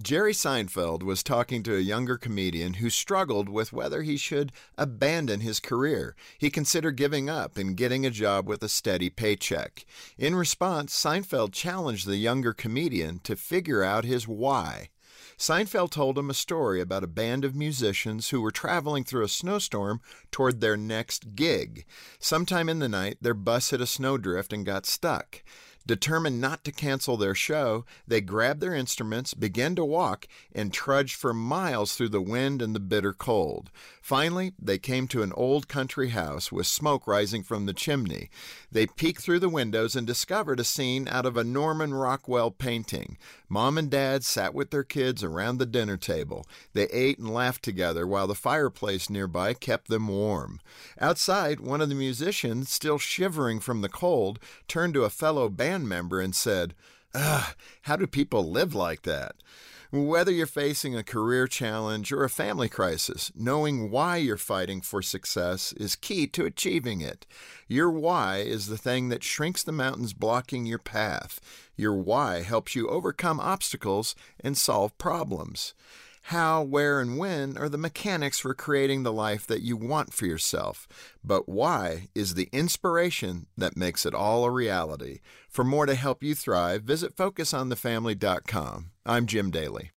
Jerry Seinfeld was talking to a younger comedian who struggled with whether he should abandon his career. He considered giving up and getting a job with a steady paycheck. In response, Seinfeld challenged the younger comedian to figure out his why. Seinfeld told him a story about a band of musicians who were traveling through a snowstorm toward their next gig. Sometime in the night, their bus hit a snowdrift and got stuck. Determined not to cancel their show, they grabbed their instruments, began to walk, and trudged for miles through the wind and the bitter cold. Finally, they came to an old country house with smoke rising from the chimney. They peeked through the windows and discovered a scene out of a Norman Rockwell painting. Mom and Dad sat with their kids around the dinner table. They ate and laughed together while the fireplace nearby kept them warm. Outside, one of the musicians, still shivering from the cold, turned to a fellow band member and said, Ugh, how do people live like that? Whether you're facing a career challenge or a family crisis, knowing why you're fighting for success is key to achieving it. Your why is the thing that shrinks the mountains blocking your path. Your why helps you overcome obstacles and solve problems. How, where, and when are the mechanics for creating the life that you want for yourself. But why is the inspiration that makes it all a reality. For more to help you thrive, visit FocusOnTheFamily.com. I'm Jim Daly.